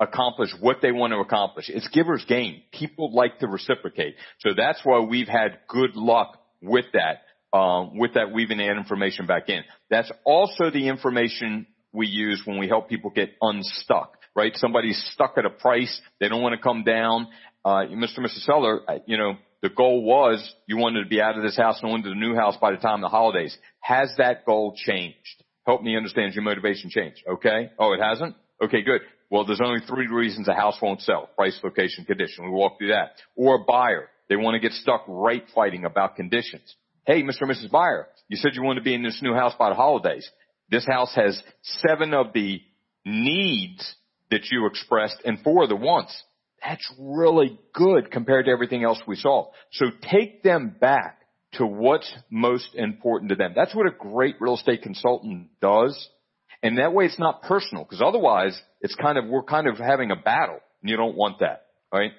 accomplish what they want to accomplish. It's giver's gain. People like to reciprocate. So that's why we've had good luck with that um, with that weaving that information back in. That's also the information we use when we help people get unstuck, right? Somebody's stuck at a price. They don't want to come down. Uh, Mr. Mr. Seller, you know, the goal was you wanted to be out of this house and into the new house by the time the holidays. Has that goal changed? Help me understand your motivation changed. Okay. Oh, it hasn't? Okay, good. Well, there's only three reasons a house won't sell. Price, location, condition. We walk through that. Or a buyer. They want to get stuck right fighting about conditions Hey, Mr. and Mrs. Buyer, you said you wanted to be in this new house by the holidays. This house has seven of the needs that you expressed and four of the wants. That's really good compared to everything else we saw. So take them back to what's most important to them. That's what a great real estate consultant does. And that way it's not personal because otherwise it's kind of, we're kind of having a battle and you don't want that, right?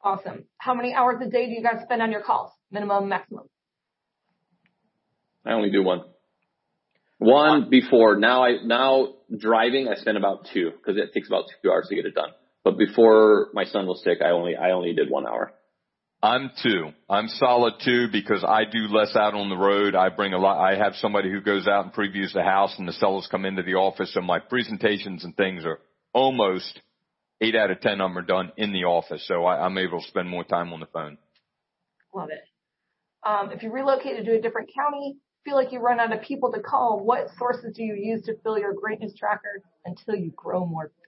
Awesome. How many hours a day do you guys spend on your calls? Minimum, maximum? I only do one. One before. Now I, now driving, I spend about two because it takes about two hours to get it done. But before my son was sick, I only, I only did one hour. I'm two. I'm solid two because I do less out on the road. I bring a lot. I have somebody who goes out and previews the house and the sellers come into the office and my presentations and things are almost eight out of 10 of them are done in the office. So I, I'm able to spend more time on the phone. Love it. Um, if you relocated to a different county, feel like you run out of people to call, what sources do you use to fill your greatness tracker until you grow more business?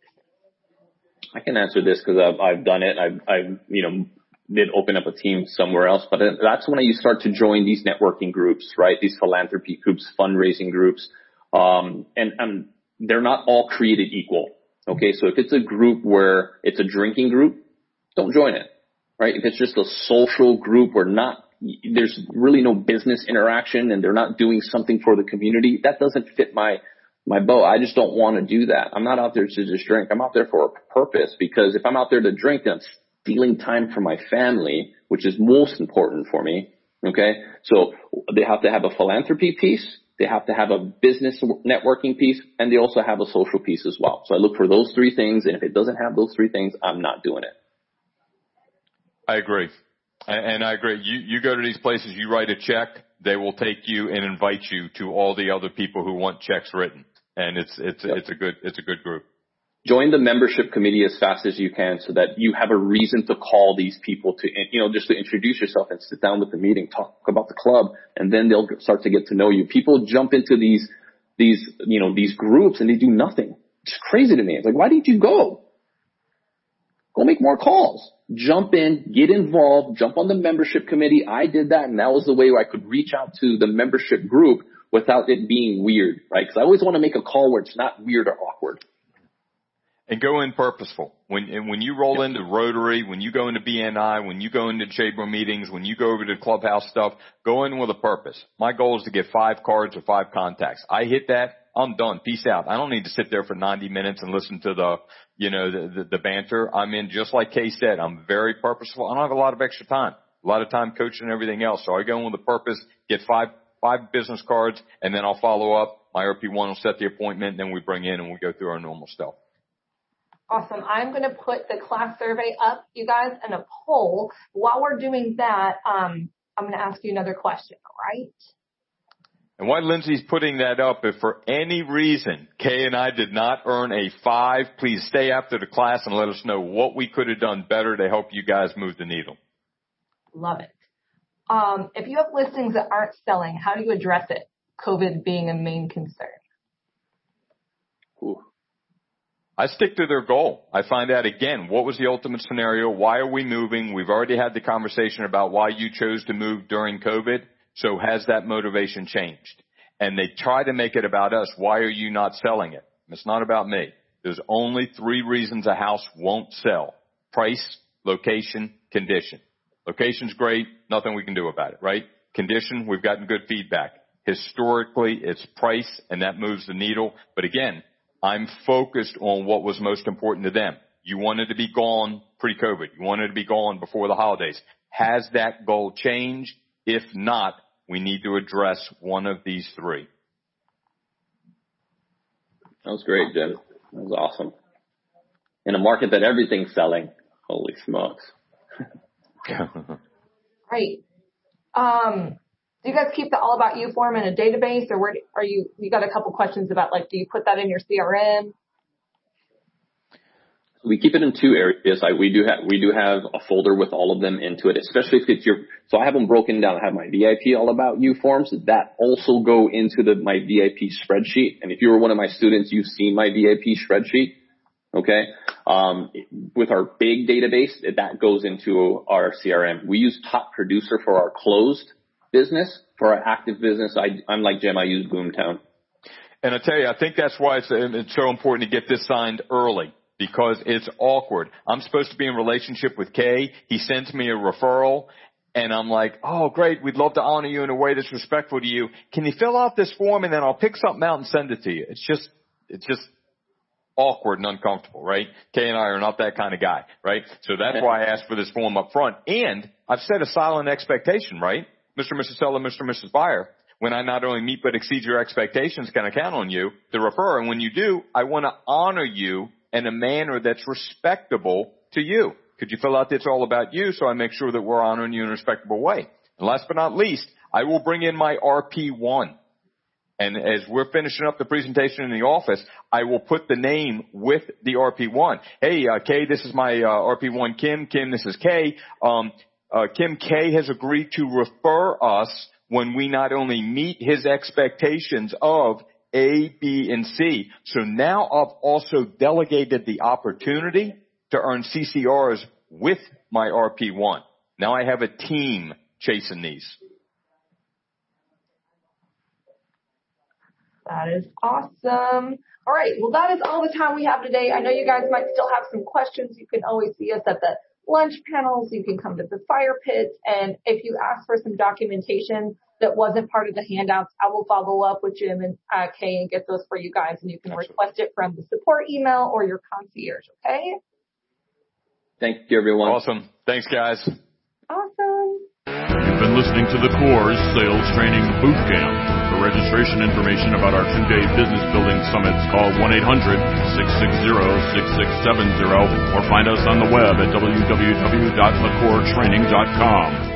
I can answer this because I've, I've done it. I've, I've, you know, did open up a team somewhere else, but that's when you start to join these networking groups, right? These philanthropy groups, fundraising groups. Um, and, and they're not all created equal. Okay. So if it's a group where it's a drinking group, don't join it, right? If it's just a social group where not, there's really no business interaction and they're not doing something for the community, that doesn't fit my, my boat. I just don't want to do that. I'm not out there to just drink. I'm out there for a purpose because if I'm out there to drink, I'm stealing time from my family, which is most important for me. Okay. So they have to have a philanthropy piece. They have to have a business networking piece and they also have a social piece as well. So I look for those three things. And if it doesn't have those three things, I'm not doing it. I agree. And I agree. You, you go to these places, you write a check, they will take you and invite you to all the other people who want checks written. And it's, it's, yep. it's a good, it's a good group join the membership committee as fast as you can so that you have a reason to call these people to, you know, just to introduce yourself and sit down with the meeting, talk about the club, and then they'll start to get to know you. People jump into these, these, you know, these groups and they do nothing. It's crazy to me. It's like, why didn't you go? Go make more calls. Jump in, get involved, jump on the membership committee. I did that and that was the way I could reach out to the membership group without it being weird, right? Cause I always want to make a call where it's not weird or awkward and go in purposeful. When when you roll into Rotary, when you go into BNI, when you go into chamber meetings, when you go over to clubhouse stuff, go in with a purpose. My goal is to get five cards or five contacts. I hit that, I'm done. Peace out. I don't need to sit there for 90 minutes and listen to the, you know, the, the, the banter. I'm in just like Kay said. I'm very purposeful. I don't have a lot of extra time. A lot of time coaching and everything else. So I go in with a purpose, get five five business cards, and then I'll follow up. My RP1 will set the appointment, and then we bring in and we go through our normal stuff. Awesome. I'm going to put the class survey up, you guys, in a poll. While we're doing that, um, I'm going to ask you another question, all right? And why Lindsay's putting that up, if for any reason Kay and I did not earn a five, please stay after the class and let us know what we could have done better to help you guys move the needle. Love it. Um, if you have listings that aren't selling, how do you address it? COVID being a main concern. Ooh. I stick to their goal. I find out again, what was the ultimate scenario? Why are we moving? We've already had the conversation about why you chose to move during COVID. So has that motivation changed? And they try to make it about us. Why are you not selling it? It's not about me. There's only three reasons a house won't sell. Price, location, condition. Location's great. Nothing we can do about it, right? Condition, we've gotten good feedback. Historically, it's price and that moves the needle. But again, I'm focused on what was most important to them. You wanted to be gone pre-COVID. You wanted to be gone before the holidays. Has that goal changed? If not, we need to address one of these three. That was great, Jim. That was awesome. In a market that everything's selling, holy smokes. Great. Um, do you guys keep the all about you form in a database or where are you, you got a couple questions about like, do you put that in your CRM? We keep it in two areas. I, we do have, we do have a folder with all of them into it, especially if it's your, so I have them broken down. I have my VIP all about you forms that also go into the, my VIP spreadsheet. And if you were one of my students, you've seen my VIP spreadsheet. Okay. Um, with our big database, that goes into our CRM. We use top producer for our closed business. For our active business, I, I'm like Jim. I use Boomtown. And I tell you, I think that's why it's, it's so important to get this signed early because it's awkward. I'm supposed to be in relationship with Kay. He sends me a referral and I'm like, oh great, we'd love to honor you in a way that's respectful to you. Can you fill out this form and then I'll pick something out and send it to you? It's just, it's just awkward and uncomfortable, right? Kay and I are not that kind of guy, right? So that's why I asked for this form up front. And I've set a silent expectation, right? Mr. Mrs. Seller, Mr. and Mrs. Buyer, when I not only meet but exceed your expectations, can I count on you to refer? And when you do, I want to honor you in a manner that's respectable to you. Could you fill out it's all about you so I make sure that we're honoring you in a respectable way? And last but not least, I will bring in my RP1. And as we're finishing up the presentation in the office, I will put the name with the RP1. Hey, uh, Kay, this is my uh, RP1 Kim. Kim, this is Kay. Um, uh, Kim K has agreed to refer us when we not only meet his expectations of A, B, and C. So now I've also delegated the opportunity to earn CCRs with my RP1. Now I have a team chasing these. That is awesome. All right. Well, that is all the time we have today. I know you guys might still have some questions. You can always see us at the lunch panels. You can come to the fire pits. And if you ask for some documentation that wasn't part of the handouts, I will follow up with Jim and uh, Kay and get those for you guys. And you can Absolutely. request it from the support email or your concierge. Okay. Thank you, everyone. Awesome. Thanks, guys. Awesome. You've been listening to the Core's Sales Training Boot Camp. For registration information about our two-day business building summits, call 1-800-660-6670 or find us on the web at www.thecoretraining.com.